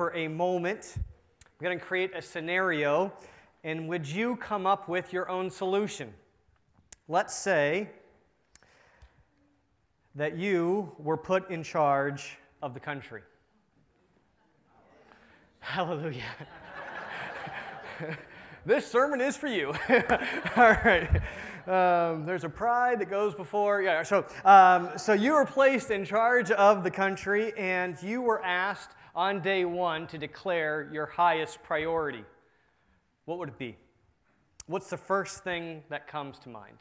for a moment. I'm going to create a scenario, and would you come up with your own solution? Let's say that you were put in charge of the country. Hallelujah. this sermon is for you. All right. Um, there's a pride that goes before. Yeah. So, um, so you were placed in charge of the country, and you were asked on day one to declare your highest priority. What would it be? What's the first thing that comes to mind?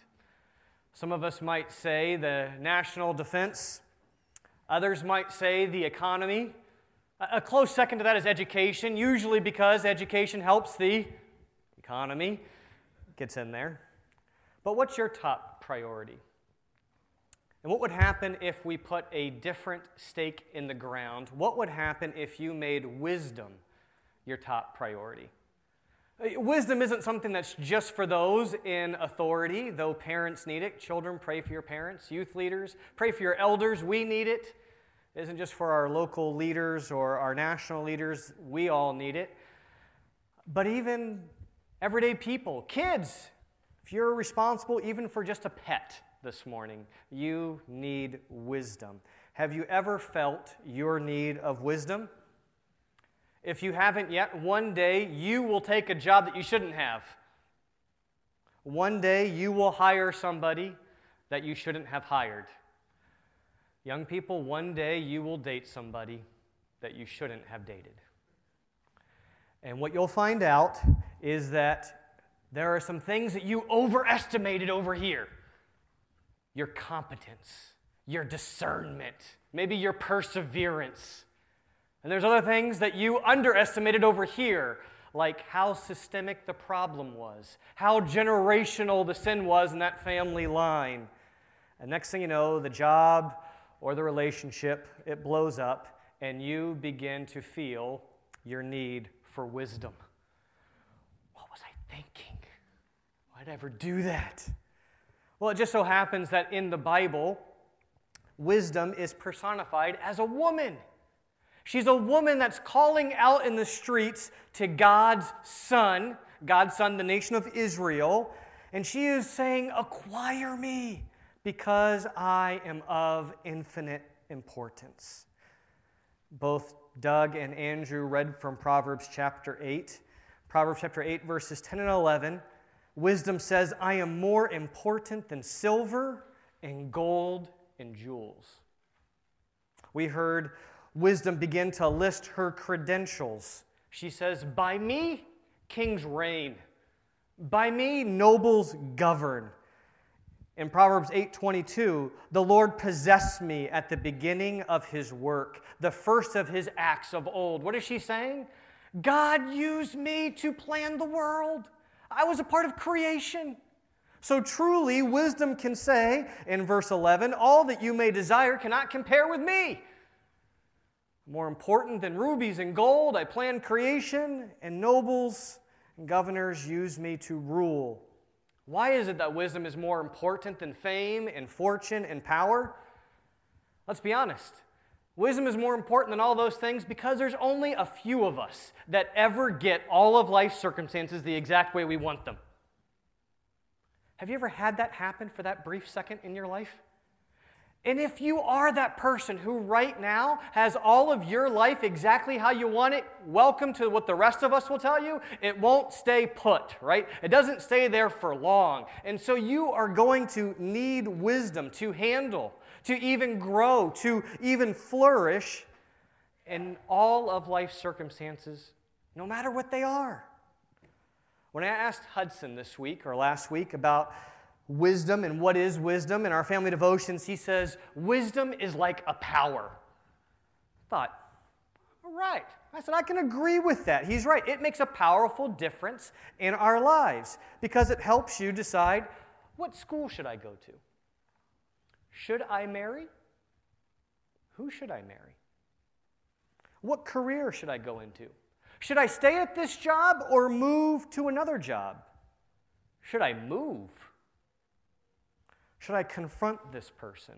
Some of us might say the national defense. Others might say the economy. A close second to that is education, usually because education helps the economy, gets in there. But what's your top priority? And what would happen if we put a different stake in the ground? What would happen if you made wisdom your top priority? Uh, wisdom isn't something that's just for those in authority, though parents need it. Children, pray for your parents. Youth leaders, pray for your elders. We need it. It isn't just for our local leaders or our national leaders. We all need it. But even everyday people, kids, if you're responsible even for just a pet this morning, you need wisdom. Have you ever felt your need of wisdom? If you haven't yet, one day you will take a job that you shouldn't have. One day you will hire somebody that you shouldn't have hired. Young people, one day you will date somebody that you shouldn't have dated. And what you'll find out is that there are some things that you overestimated over here your competence, your discernment, maybe your perseverance. And there's other things that you underestimated over here, like how systemic the problem was, how generational the sin was in that family line. And next thing you know, the job or the relationship, it blows up, and you begin to feel your need for wisdom. What was I thinking? Why'd I ever do that? Well, it just so happens that in the Bible, wisdom is personified as a woman. She's a woman that's calling out in the streets to God's Son, God's Son, the nation of Israel, and she is saying, Acquire me because I am of infinite importance. Both Doug and Andrew read from Proverbs chapter 8. Proverbs chapter 8, verses 10 and 11 Wisdom says, I am more important than silver and gold and jewels. We heard wisdom begin to list her credentials. She says, By me, kings reign. By me, nobles govern. In Proverbs 8:22, the Lord possessed me at the beginning of his work, the first of his acts of old. What is she saying? God used me to plan the world. I was a part of creation. So truly, wisdom can say in verse 11, All that you may desire cannot compare with me. More important than rubies and gold, I planned creation, and nobles and governors use me to rule. Why is it that wisdom is more important than fame and fortune and power? Let's be honest. Wisdom is more important than all those things because there's only a few of us that ever get all of life's circumstances the exact way we want them. Have you ever had that happen for that brief second in your life? And if you are that person who right now has all of your life exactly how you want it, welcome to what the rest of us will tell you. It won't stay put, right? It doesn't stay there for long. And so you are going to need wisdom to handle to even grow, to even flourish in all of life's circumstances, no matter what they are. When I asked Hudson this week or last week about wisdom and what is wisdom in our family devotions, he says, Wisdom is like a power. I thought, all right. I said, I can agree with that. He's right. It makes a powerful difference in our lives because it helps you decide what school should I go to? Should I marry? Who should I marry? What career should I go into? Should I stay at this job or move to another job? Should I move? Should I confront this person?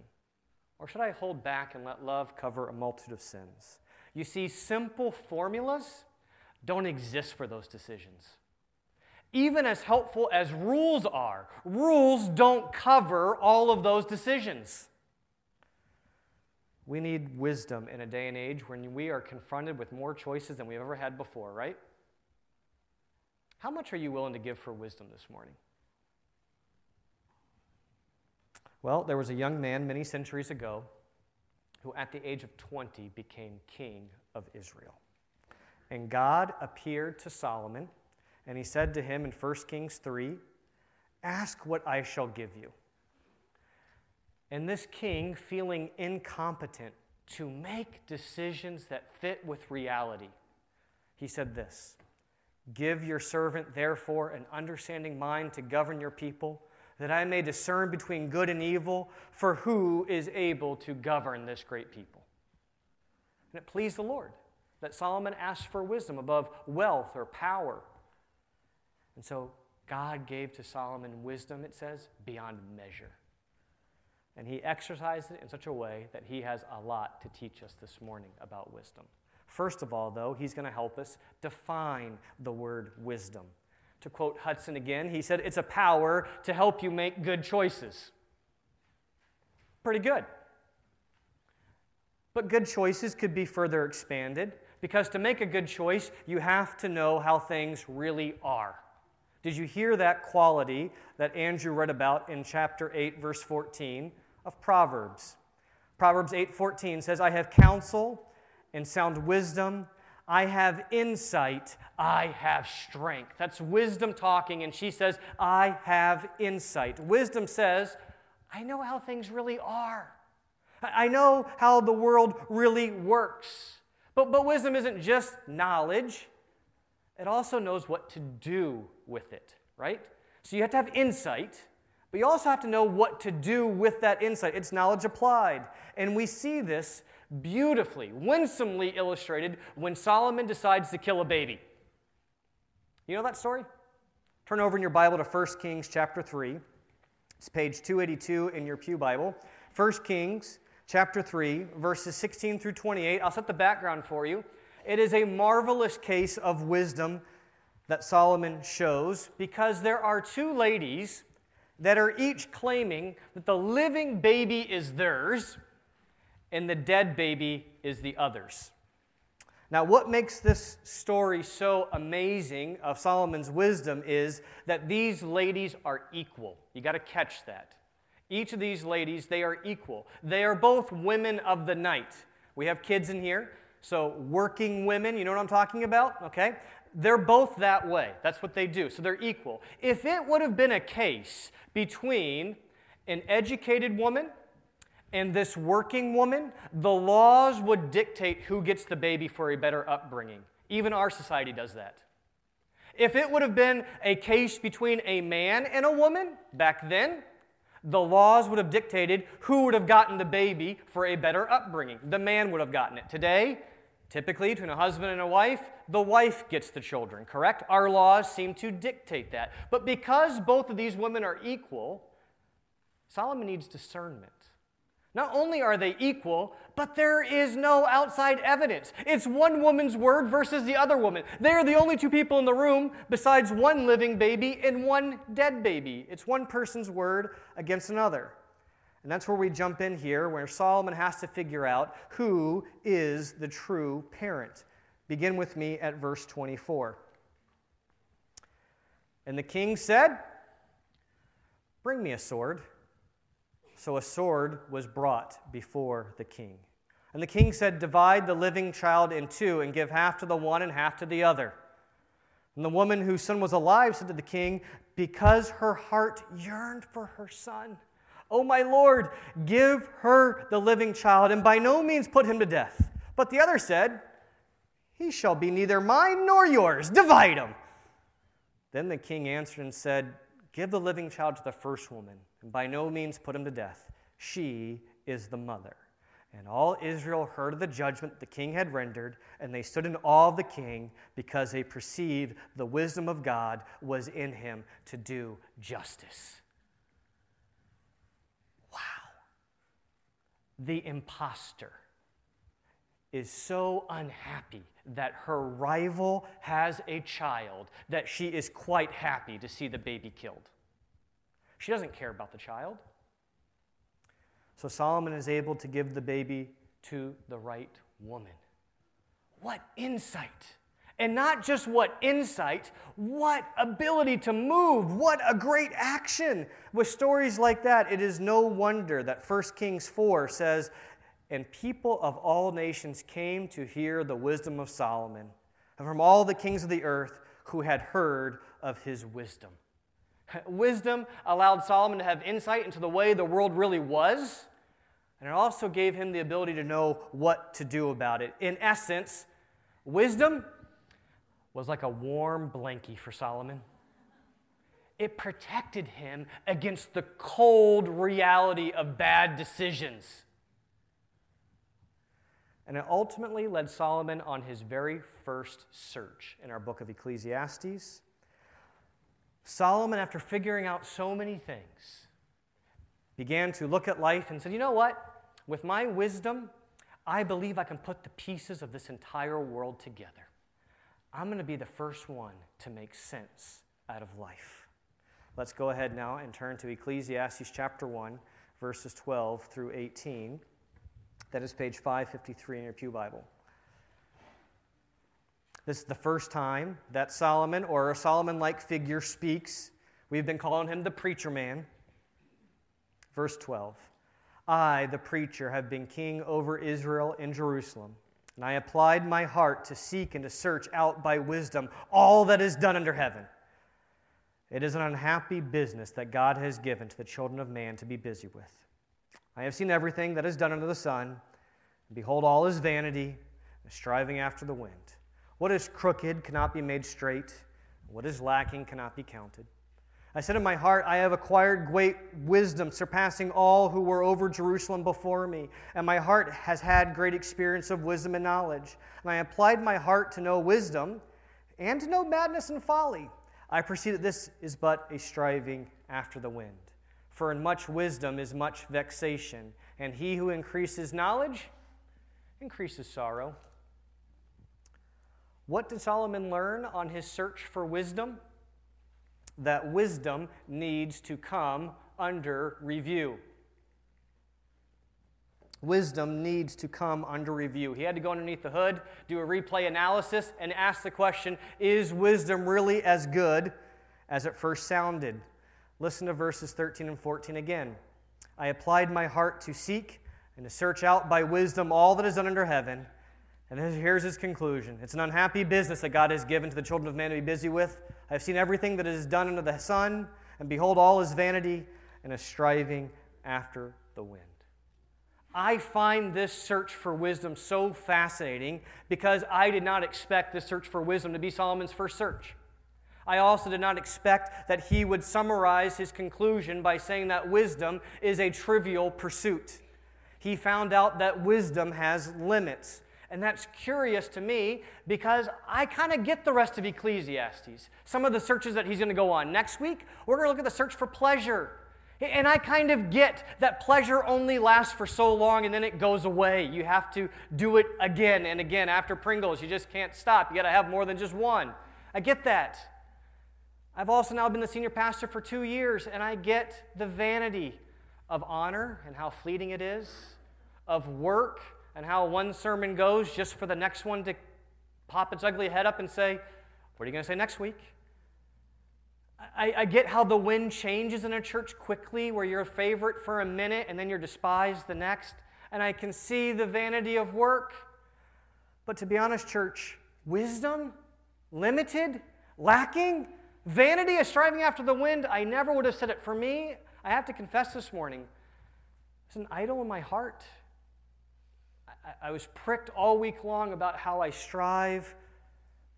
Or should I hold back and let love cover a multitude of sins? You see, simple formulas don't exist for those decisions. Even as helpful as rules are, rules don't cover all of those decisions. We need wisdom in a day and age when we are confronted with more choices than we've ever had before, right? How much are you willing to give for wisdom this morning? Well, there was a young man many centuries ago who, at the age of 20, became king of Israel. And God appeared to Solomon, and he said to him in 1 Kings 3 Ask what I shall give you. And this king, feeling incompetent to make decisions that fit with reality, he said this Give your servant, therefore, an understanding mind to govern your people, that I may discern between good and evil, for who is able to govern this great people? And it pleased the Lord that Solomon asked for wisdom above wealth or power. And so God gave to Solomon wisdom, it says, beyond measure. And he exercised it in such a way that he has a lot to teach us this morning about wisdom. First of all, though, he's going to help us define the word wisdom. To quote Hudson again, he said, It's a power to help you make good choices. Pretty good. But good choices could be further expanded because to make a good choice, you have to know how things really are. Did you hear that quality that Andrew read about in chapter 8 verse 14 of Proverbs? Proverbs 8:14 says, "I have counsel and sound wisdom, I have insight, I have strength." That's wisdom talking and she says, "I have insight." Wisdom says, "I know how things really are. I know how the world really works." But, but wisdom isn't just knowledge, it also knows what to do with it, right? So you have to have insight, but you also have to know what to do with that insight. It's knowledge applied. And we see this beautifully, winsomely illustrated when Solomon decides to kill a baby. You know that story? Turn over in your Bible to 1 Kings chapter 3. It's page 282 in your Pew Bible. 1 Kings chapter 3, verses 16 through 28. I'll set the background for you. It is a marvelous case of wisdom that Solomon shows because there are two ladies that are each claiming that the living baby is theirs and the dead baby is the other's. Now, what makes this story so amazing of Solomon's wisdom is that these ladies are equal. You got to catch that. Each of these ladies, they are equal. They are both women of the night. We have kids in here, so working women, you know what I'm talking about? Okay? They're both that way. That's what they do. So they're equal. If it would have been a case between an educated woman and this working woman, the laws would dictate who gets the baby for a better upbringing. Even our society does that. If it would have been a case between a man and a woman back then, the laws would have dictated who would have gotten the baby for a better upbringing. The man would have gotten it. Today, typically between a husband and a wife, the wife gets the children, correct? Our laws seem to dictate that. But because both of these women are equal, Solomon needs discernment. Not only are they equal, but there is no outside evidence. It's one woman's word versus the other woman. They're the only two people in the room besides one living baby and one dead baby. It's one person's word against another. And that's where we jump in here, where Solomon has to figure out who is the true parent. Begin with me at verse 24. And the king said, Bring me a sword. So a sword was brought before the king. And the king said, Divide the living child in two, and give half to the one and half to the other. And the woman whose son was alive said to the king, Because her heart yearned for her son, O my lord, give her the living child, and by no means put him to death. But the other said, He shall be neither mine nor yours. Divide him. Then the king answered and said, Give the living child to the first woman, and by no means put him to death. She is the mother. And all Israel heard of the judgment the king had rendered, and they stood in awe of the king because they perceived the wisdom of God was in him to do justice. The impostor is so unhappy that her rival has a child that she is quite happy to see the baby killed. She doesn't care about the child. So Solomon is able to give the baby to the right woman. What insight! And not just what insight, what ability to move, what a great action. With stories like that, it is no wonder that 1 Kings 4 says, And people of all nations came to hear the wisdom of Solomon, and from all the kings of the earth who had heard of his wisdom. Wisdom allowed Solomon to have insight into the way the world really was, and it also gave him the ability to know what to do about it. In essence, wisdom was like a warm blankie for Solomon. It protected him against the cold reality of bad decisions. And it ultimately led Solomon on his very first search in our book of Ecclesiastes. Solomon, after figuring out so many things, began to look at life and said, You know what? With my wisdom, I believe I can put the pieces of this entire world together. I'm going to be the first one to make sense out of life. Let's go ahead now and turn to Ecclesiastes chapter 1, verses 12 through 18. That is page 553 in your Pew Bible. This is the first time that Solomon or a Solomon like figure speaks. We've been calling him the preacher man. Verse 12 I, the preacher, have been king over Israel in Jerusalem. And I applied my heart to seek and to search out by wisdom all that is done under heaven. It is an unhappy business that God has given to the children of man to be busy with. I have seen everything that is done under the sun, and behold, all is vanity, and striving after the wind. What is crooked cannot be made straight, what is lacking cannot be counted. I said in my heart, I have acquired great wisdom, surpassing all who were over Jerusalem before me. And my heart has had great experience of wisdom and knowledge. And I applied my heart to know wisdom and to know madness and folly. I perceive that this is but a striving after the wind. For in much wisdom is much vexation, and he who increases knowledge increases sorrow. What did Solomon learn on his search for wisdom? That wisdom needs to come under review. Wisdom needs to come under review. He had to go underneath the hood, do a replay analysis, and ask the question Is wisdom really as good as it first sounded? Listen to verses 13 and 14 again. I applied my heart to seek and to search out by wisdom all that is under heaven. And here's his conclusion it's an unhappy business that God has given to the children of man to be busy with. I have seen everything that is done under the sun, and behold, all is vanity and a striving after the wind. I find this search for wisdom so fascinating because I did not expect this search for wisdom to be Solomon's first search. I also did not expect that he would summarize his conclusion by saying that wisdom is a trivial pursuit. He found out that wisdom has limits. And that's curious to me because I kind of get the rest of Ecclesiastes. Some of the searches that he's going to go on. Next week, we're going to look at the search for pleasure. And I kind of get that pleasure only lasts for so long and then it goes away. You have to do it again and again. After Pringles, you just can't stop. You got to have more than just one. I get that. I've also now been the senior pastor for two years, and I get the vanity of honor and how fleeting it is, of work and how one sermon goes just for the next one to pop its ugly head up and say, What are you going to say next week? I, I, get how the wind changes in a church quickly, where you're a favorite for a minute and then you're despised the next. And I can see the vanity of work. But to be honest, church, wisdom, limited, lacking, vanity is striving after the wind. I never would have said it. For me, I have to confess this morning, it's an idol in my heart. I, I was pricked all week long about how I strive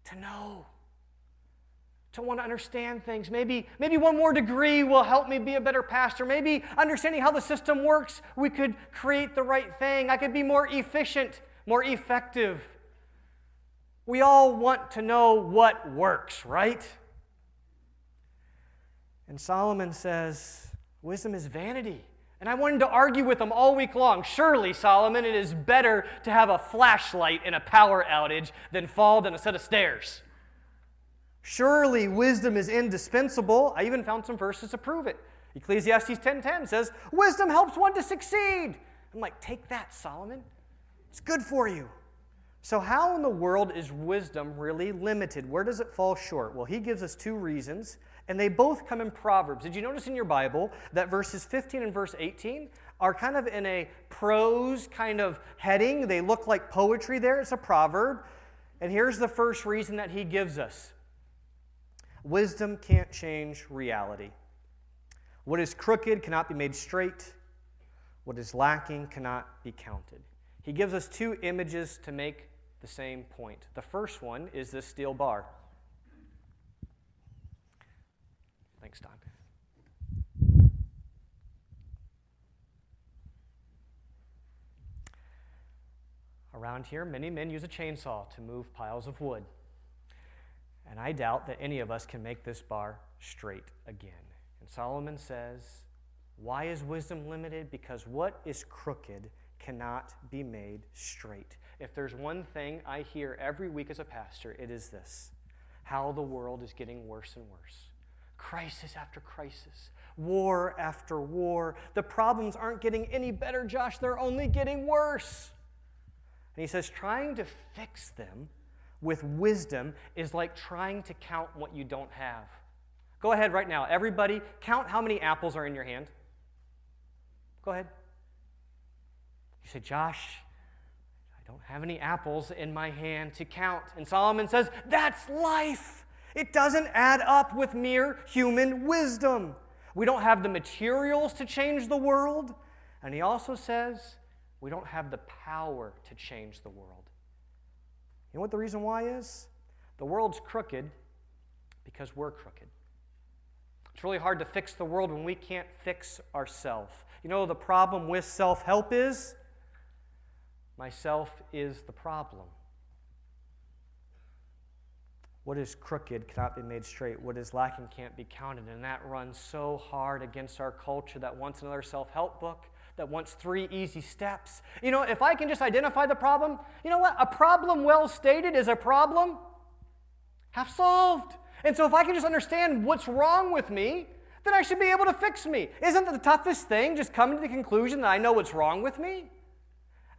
to know, to want to understand things. Maybe, maybe one more degree will help me be a better pastor. Maybe understanding how the system works, we could create the right thing. I could be more efficient, more effective. We all want to know what works, right? And Solomon says, wisdom is vanity And I wanted to argue with him all week long. Surely, Solomon, it is better to have a flashlight in a power outage than fall down a set of stairs. Surely wisdom is indispensable. I even found some verses to prove it. Ecclesiastes 10:10 says, "Wisdom helps one to succeed." I'm like, "Take that, Solomon. It's good for you." So how in the world is wisdom really limited? Where does it fall short? Well, he gives us two reasons, and they both come in Proverbs. Did you notice in your Bible that verses 15 and verse 18 are kind of in a prose kind of heading? They look like poetry there. It's a proverb. And here's the first reason that he gives us Wisdom can't change reality. What is crooked cannot be made straight. What is lacking cannot be counted. He gives us two images to make the same point. The first one is this steel bar. Thanks, Don. Around here, many men use a chainsaw to move piles of wood. And I doubt that any of us can make this bar straight again. And Solomon says, Why is wisdom limited? Because what is crooked cannot be made straight. If there's one thing I hear every week as a pastor, it is this how the world is getting worse and worse. Crisis after crisis, war after war. The problems aren't getting any better, Josh, they're only getting worse. And he says, trying to fix them with wisdom is like trying to count what you don't have. Go ahead right now. Everybody, count how many apples are in your hand. Go ahead. You say, Josh, I don't have any apples in my hand to count. And Solomon says, That's life. It doesn't add up with mere human wisdom. We don't have the materials to change the world. And he also says, We don't have the power to change the world. You know what the reason why is? The world's crooked because we're crooked. It's really hard to fix the world when we can't fix ourselves. You know, the problem with self help is myself is the problem. What is crooked cannot be made straight. What is lacking can't be counted. And that runs so hard against our culture that wants another self help book that wants three easy steps. You know, if I can just identify the problem, you know what? A problem well stated is a problem half solved. And so if I can just understand what's wrong with me, then I should be able to fix me. Isn't the toughest thing just coming to the conclusion that I know what's wrong with me?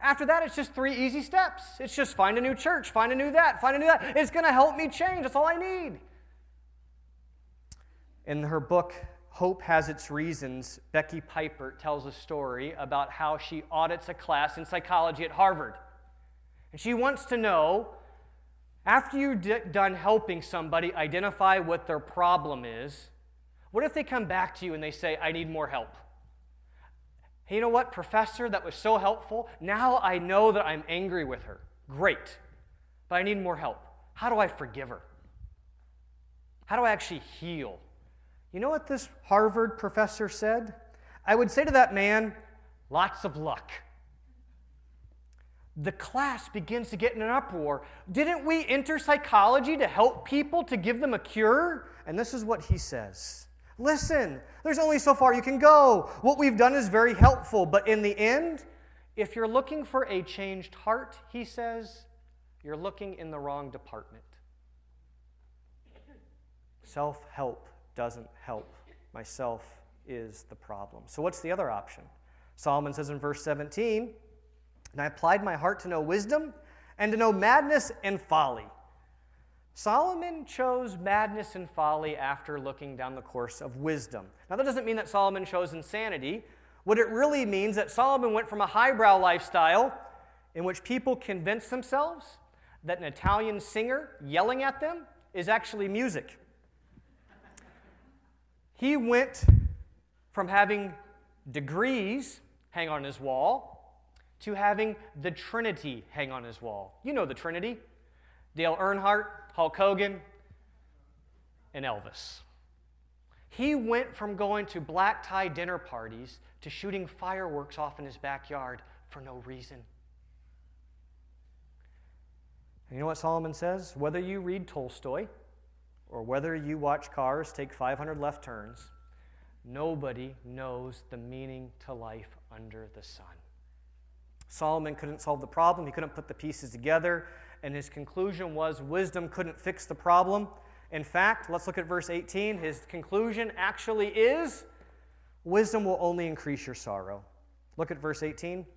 After that, it's just three easy steps. It's just find a new church, find a new that, find a new that. It's going to help me change. That's all I need. In her book, Hope Has Its Reasons, Becky Pippert tells a story about how she audits a class in psychology at Harvard. And she wants to know after you're d- done helping somebody identify what their problem is, what if they come back to you and they say, I need more help? Hey, you know what, professor, that was so helpful. Now I know that I'm angry with her. Great. But I need more help. How do I forgive her? How do I actually heal? You know what this Harvard professor said? I would say to that man, lots of luck. The class begins to get in an uproar. Didn't we enter psychology to help people, to give them a cure? And this is what he says Listen, there's only so far you can go. What we've done is very helpful, but in the end, if you're looking for a changed heart, he says, you're looking in the wrong department. Self help doesn't help. Myself is the problem. So, what's the other option? Solomon says in verse 17, And I applied my heart to know wisdom and to know madness and folly. Solomon chose madness and folly after looking down the course of wisdom. Now, that doesn't mean that Solomon chose insanity. What it really means is that Solomon went from a highbrow lifestyle in which people convince themselves that an Italian singer yelling at them is actually music. He went from having degrees hang on his wall to having the Trinity hang on his wall. You know the Trinity Dale Earnhardt, Hulk Hogan, and Elvis. He went from going to black tie dinner parties to shooting fireworks off in his backyard for no reason. And you know what Solomon says? Whether you read Tolstoy, or whether you watch cars take 500 left turns, Nobody knows the meaning to life under the sun. Solomon couldn't solve the problem, he couldn't put the pieces together, and his conclusion was wisdom couldn't fix the problem. In fact, let's look at verse 18. His conclusion actually is wisdom will only increase your sorrow. Look at verse 18.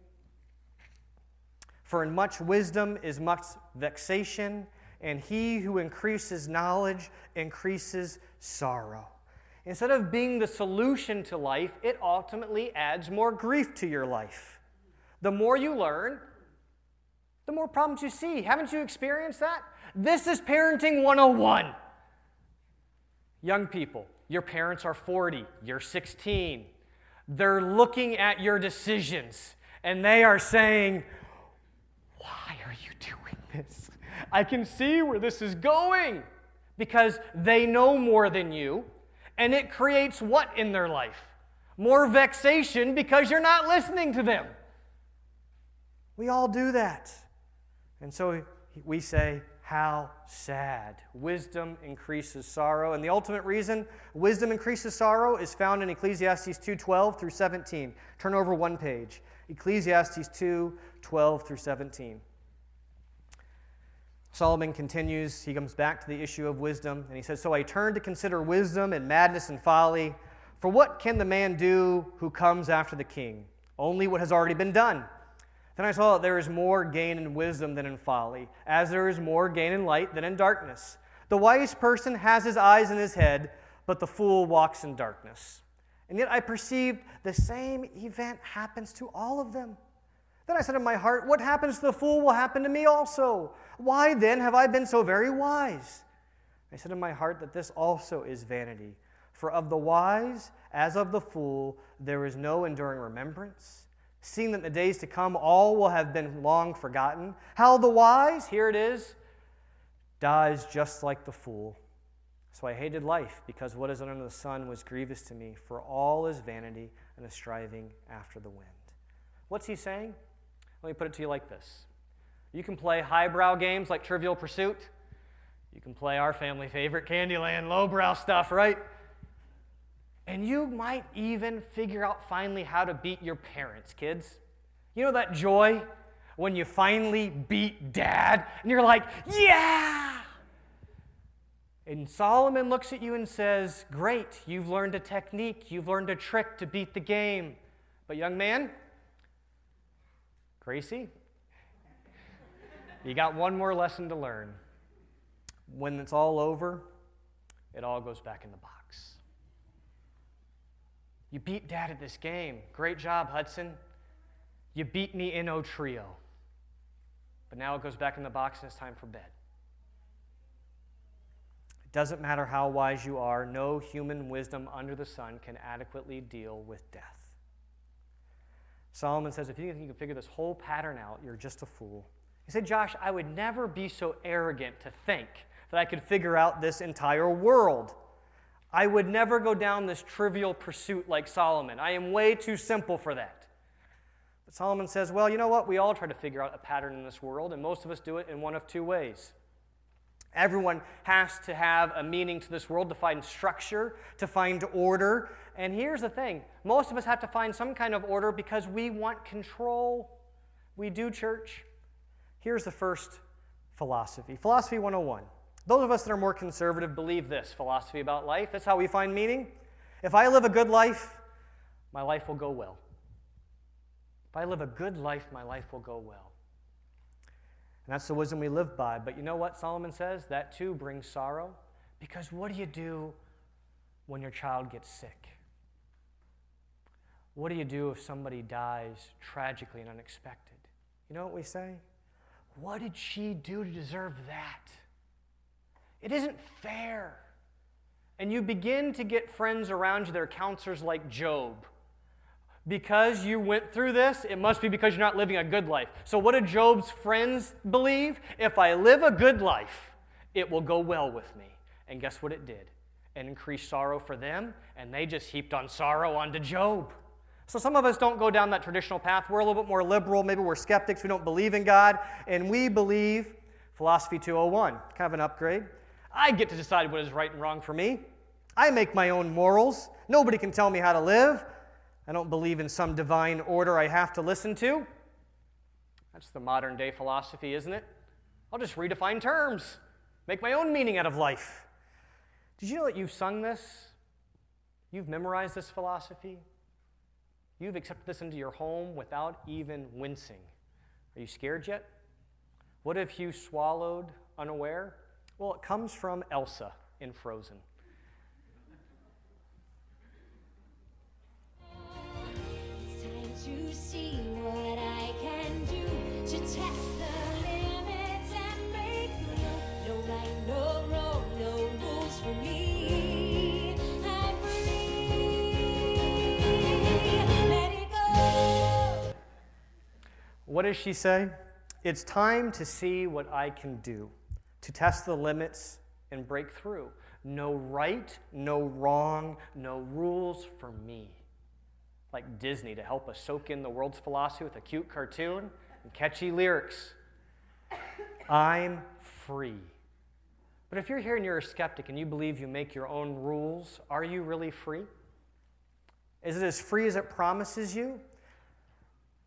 For in much wisdom is much vexation, and he who increases knowledge increases sorrow. Instead of being the solution to life, it ultimately adds more grief to your life. The more you learn, the more problems you see. Haven't you experienced that? This is parenting 101. Young people, your parents are 40, you're 16. They're looking at your decisions and they are saying, Why are you doing this? I can see where this is going because they know more than you. And it creates what in their life? More vexation because you're not listening to them. We all do that. And so we say, How sad. Wisdom increases sorrow. And the ultimate reason wisdom increases sorrow is found in Ecclesiastes 2:12 through 17. Turn over one page. Ecclesiastes 2:12 through 17. Solomon continues, he comes back to the issue of wisdom, and he says, So I turn to consider wisdom and madness and folly. For what can the man do who comes after the king? Only what has already been done. Then I saw that there is more gain in wisdom than in folly, as there is more gain in light than in darkness. The wise person has his eyes in his head, but the fool walks in darkness. And yet I perceived the same event happens to all of them. Then I said in my heart, What happens to the fool will happen to me also. Why then have I been so very wise? I said in my heart that this also is vanity. For of the wise, as of the fool, there is no enduring remembrance. Seeing that in the days to come all will have been long forgotten. How the wise, here it is, dies just like the fool. So I hated life, because what is under the sun was grievous to me, for all is vanity and a striving after the wind. What's he saying? Let me put it to you like this You can play highbrow games like Trivial Pursuit. You can play our family favorite, Candyland, lowbrow stuff, right? And you might even figure out finally how to beat your parents, kids. You know that joy when you finally beat dad and you're like, yeah! And Solomon looks at you and says, Great, you've learned a technique, you've learned a trick to beat the game. But, young man, Gracie, you got one more lesson to learn. When it's all over, it all goes back in the box. You beat dad at this game. Great job, Hudson. You beat me in O Trio. But now it goes back in the box and it's time for bed. It doesn't matter how wise you are, no human wisdom under the sun can adequately deal with death. Solomon says, if you think you can figure this whole pattern out, you're just a fool. He said, Josh, I would never be so arrogant to think that I could figure out this entire world. I would never go down this trivial pursuit like Solomon. I am way too simple for that. But Solomon says, well, you know what? We all try to figure out a pattern in this world, and most of us do it in one of two ways. Everyone has to have a meaning to this world, to find structure, to find order. And here's the thing most of us have to find some kind of order because we want control. We do, church. Here's the first philosophy Philosophy 101. Those of us that are more conservative believe this philosophy about life. That's how we find meaning. If I live a good life, my life will go well. If I live a good life, my life will go well. And that's the wisdom we live by. But you know what Solomon says? That too brings sorrow. Because what do you do when your child gets sick? What do you do if somebody dies tragically and unexpected? You know what we say? What did she do to deserve that? It isn't fair. And you begin to get friends around you that are counselors like Job because you went through this, it must be because you're not living a good life. So, what did Job's friends believe? If I live a good life, it will go well with me. And guess what it did? It increased sorrow for them, and they just heaped on sorrow onto Job. So, some of us don't go down that traditional path. We're a little bit more liberal. Maybe we're skeptics. We don't believe in God. And we believe Philosophy 201, kind of an upgrade. I get to decide what is right and wrong for me. I make my own morals. Nobody can tell me how to live. I don't believe in some divine order I have to listen to. That's the modern day philosophy, isn't it? I'll just redefine terms, make my own meaning out of life. Did you know that you've sung this? You've memorized this philosophy? You've accepted this into your home without even wincing. Are you scared yet? What if you swallowed unaware? Well, it comes from Elsa in Frozen. What does she say? It's time to see what I can do, to test the limits and break through. No right, no wrong, no rules for me. Like Disney to help us soak in the world's philosophy with a cute cartoon and catchy lyrics. I'm free. But if you're here and you're a skeptic and you believe you make your own rules, are you really free? Is it as free as it promises you?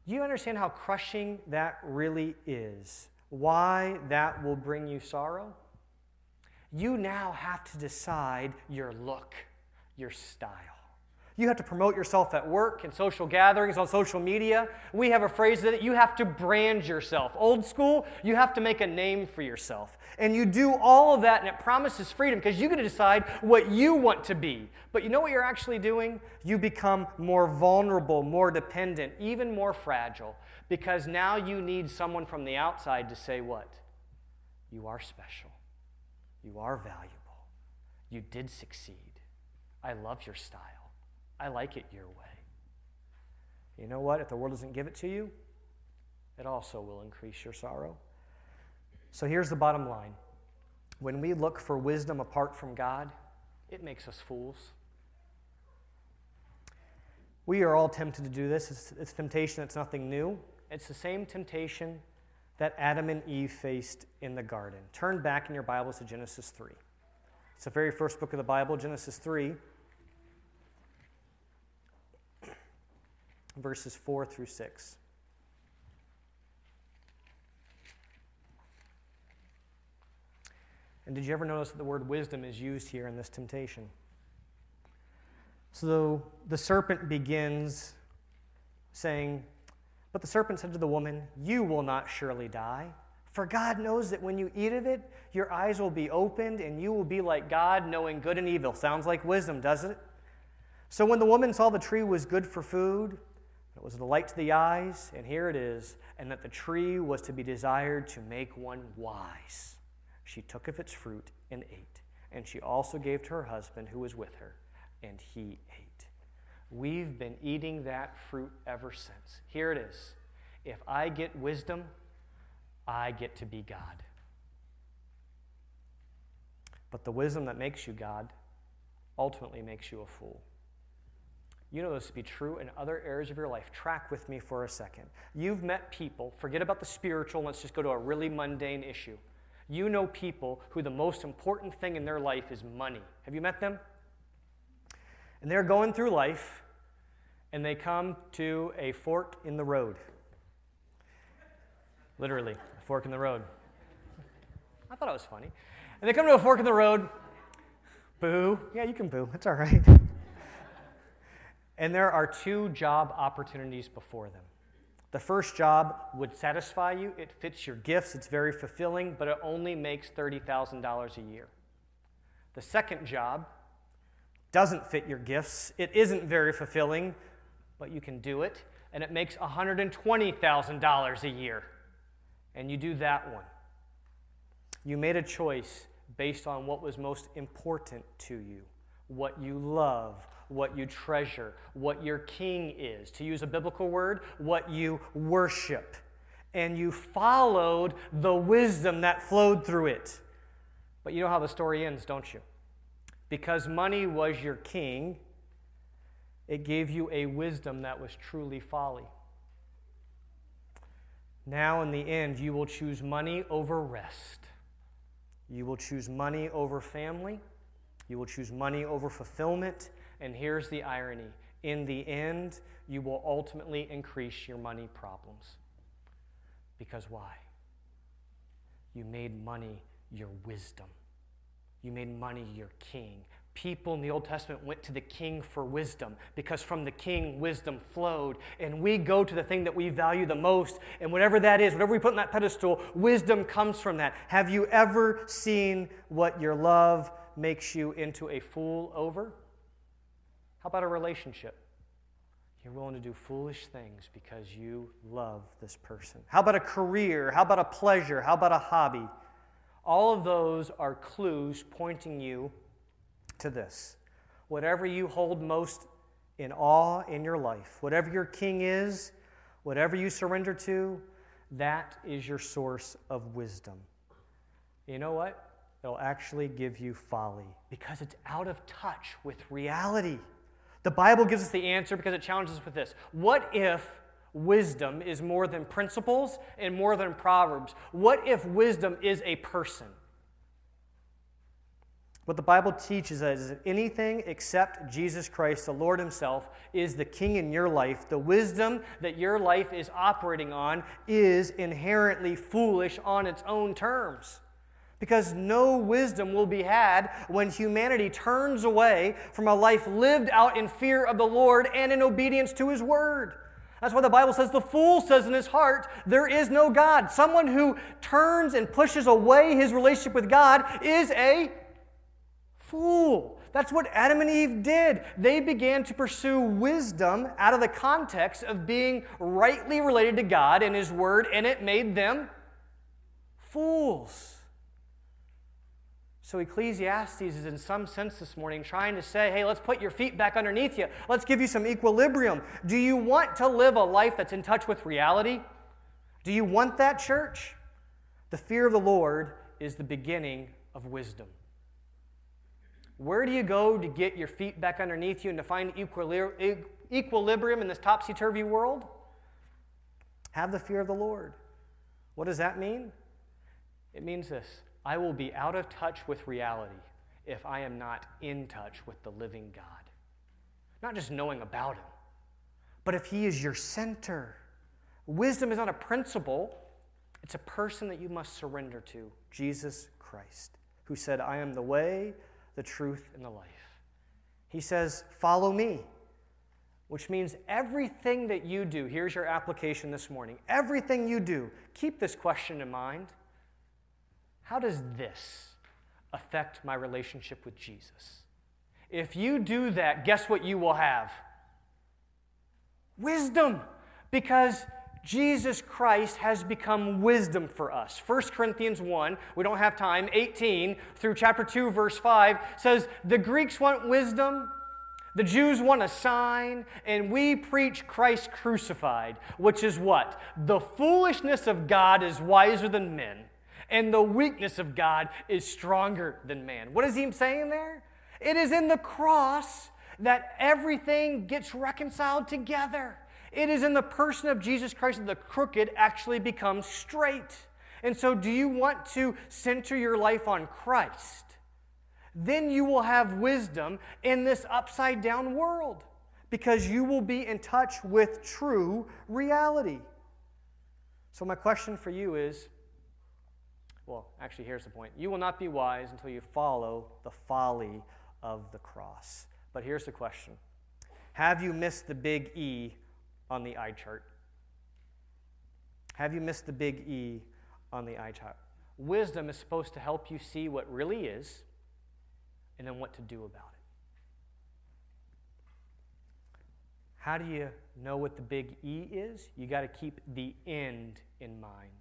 Do you understand how crushing that really is? Why that will bring you sorrow? You now have to decide your look, your style. You have to promote yourself at work and social gatherings on social media. We have a phrase that you have to brand yourself. Old school, you have to make a name for yourself. And you do all of that, and it promises freedom because you get to decide what you want to be. But you know what you're actually doing? You become more vulnerable, more dependent, even more fragile because now you need someone from the outside to say, What? You are special. You are valuable. You did succeed. I love your style. I like it your way. You know what? If the world doesn't give it to you, it also will increase your sorrow. So here's the bottom line when we look for wisdom apart from God, it makes us fools. We are all tempted to do this. It's, it's temptation that's nothing new. It's the same temptation that Adam and Eve faced in the garden. Turn back in your Bibles to Genesis 3. It's the very first book of the Bible, Genesis 3. verses 4 through 6. And did you ever notice that the word wisdom is used here in this temptation? So the serpent begins saying, But the serpent said to the woman, You will not surely die. For God knows that when you eat of it, your eyes will be opened and you will be like God, knowing good and evil. Sounds like wisdom, doesn't it? So when the woman saw the tree was good for food, it was a light to the eyes, and here it is, and that the tree was to be desired to make one wise. She took of its fruit and ate, and she also gave to her husband who was with her, and he ate. We've been eating that fruit ever since. Here it is. If I get wisdom, I get to be God. But the wisdom that makes you God ultimately makes you a fool. You know this to be true in other areas of your life. Track with me for a second. You've met people, forget about the spiritual, let's just go to a really mundane issue. You know people who the most important thing in their life is money. Have you met them? And they're going through life and they come to a fork in the road. Literally, a fork in the road. I thought it was funny. And they come to a fork in the road. Boo. Yeah, you can boo. It's all right. And there are two job opportunities before them. The first job would satisfy you, it fits your gifts, it's very fulfilling, but it only makes $30,000 a year. The second job doesn't fit your gifts, it isn't very fulfilling, but you can do it, and it makes $120,000 a year. And you do that one. You made a choice based on what was most important to you, what you love, what you treasure, what your king is. To use a biblical word, what you worship. And you followed the wisdom that flowed through it. But you know how the story ends, don't you? Because money was your king, it gave you a wisdom that was truly folly. Now, in the end, you will choose money over rest. You will choose money over family. You will choose money over fulfillment. And here's the irony in the end, you will ultimately increase your money problems. Because why? You made money your wisdom. You made money your king. People in the Old Testament went to the king for wisdom because from the king, wisdom flowed. And we go to the thing that we value the most. And whatever that is, whatever we put on that pedestal, wisdom comes from that. Have you ever seen what your love makes you into a fool over? How about a relationship? You're willing to do foolish things because you love this person. How about a career? How about a pleasure? How about a hobby? All of those are clues pointing you to this. Whatever you hold most in awe in your life, whatever your king is, whatever you surrender to, that is your source of wisdom. You know what? It'll actually give you folly because it's out of touch with reality. The Bible gives us the answer because it challenges us with this. What if wisdom is more than principles and more than proverbs? What if wisdom is a person? What the Bible teaches us is that anything except Jesus Christ, the Lord Himself, is the King in your life. The wisdom that your life is operating on is inherently foolish on its own terms because no wisdom will be had when humanity turns away from a life lived out in fear of the Lord and in obedience to His Word. That's why the Bible says the fool says in his heart, There is no God. Someone who turns and pushes away his relationship with God is a fool. That's what Adam and Eve did. They began to pursue wisdom out of the context of being rightly related to God and His Word, and it made them fools. So, Ecclesiastes is in some sense this morning trying to say, hey, let's put your feet back underneath you. Let's give you some equilibrium. Do you want to live a life that's in touch with reality? Do you want that, church? The fear of the Lord is the beginning of wisdom. Where do you go to get your feet back underneath you and to find equilibrium in this topsy turvy world? Have the fear of the Lord. What does that mean? It means this I will be out of touch with reality if I am not in touch with the living God. Not just knowing about Him, but if He is your center. Wisdom is not a principle, it's a person that you must surrender to Jesus Christ, who said, I am the way, the truth, and the life. He says, Follow me, which means everything that you do, here's your application this morning. Everything you do, keep this question in mind how does this affect my relationship with Jesus? If you do that, guess what you will have? Wisdom, because Jesus Christ has become wisdom for us. 1 Corinthians 1, we don't have time, 18 through chapter 2, verse 5 says, The Greeks want wisdom, the Jews want a sign, and we preach Christ crucified, which is what? The foolishness of God is wiser than men and the weakness of God is stronger than man. What is he saying there? It is in the cross that everything gets reconciled together. It is in the person of Jesus Christ that the crooked actually becomes straight. And so, do you want to center your life on Christ? Then you will have wisdom in this upside down world because you will be in touch with true reality. So, my question for you is well, actually, here's the point. You will not be wise until you follow the folly of the cross. But here's the question Have you missed the big E on the eye chart? Have you missed the big E on the eye chart? Wisdom is supposed to help you see what really is and then what to do about it. How do you know what the big E is? You got to keep the end in mind.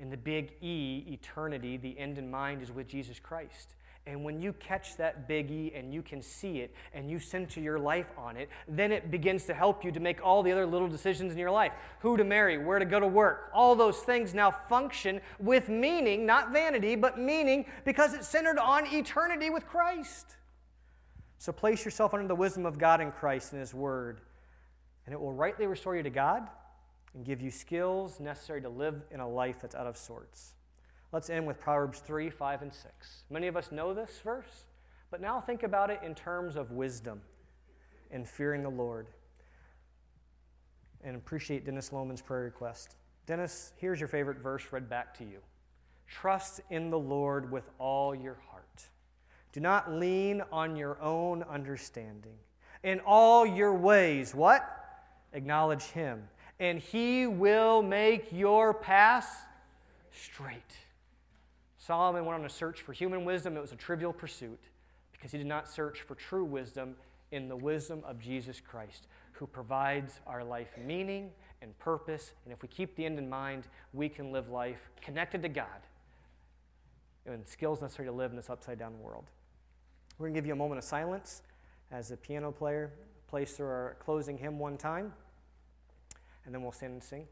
In the big E, eternity, the end in mind is with Jesus Christ. And when you catch that big E and you can see it and you center your life on it, then it begins to help you to make all the other little decisions in your life who to marry, where to go to work. All those things now function with meaning, not vanity, but meaning because it's centered on eternity with Christ. So place yourself under the wisdom of God in Christ and His Word, and it will rightly restore you to God and give you skills necessary to live in a life that's out of sorts. Let's end with Proverbs 3, 5, and 6. Many of us know this verse, But now think about it in terms of wisdom and fearing the Lord. And appreciate Dennis Lohman's prayer request. Dennis, here's your favorite verse read back to you Trust in the Lord with all your heart. Do not lean on your own understanding. In all your ways, what? Acknowledge him, and he will make your paths straight. Solomon went on a search for human wisdom. It was a trivial pursuit because he did not search for true wisdom in the wisdom of Jesus Christ, who provides our life meaning and purpose. And if we keep the end in mind, we can live life connected to God and skills necessary to live in this upside down world. We're going to give you a moment of silence as the piano player plays through our closing hymn one time, and then we'll stand and sing.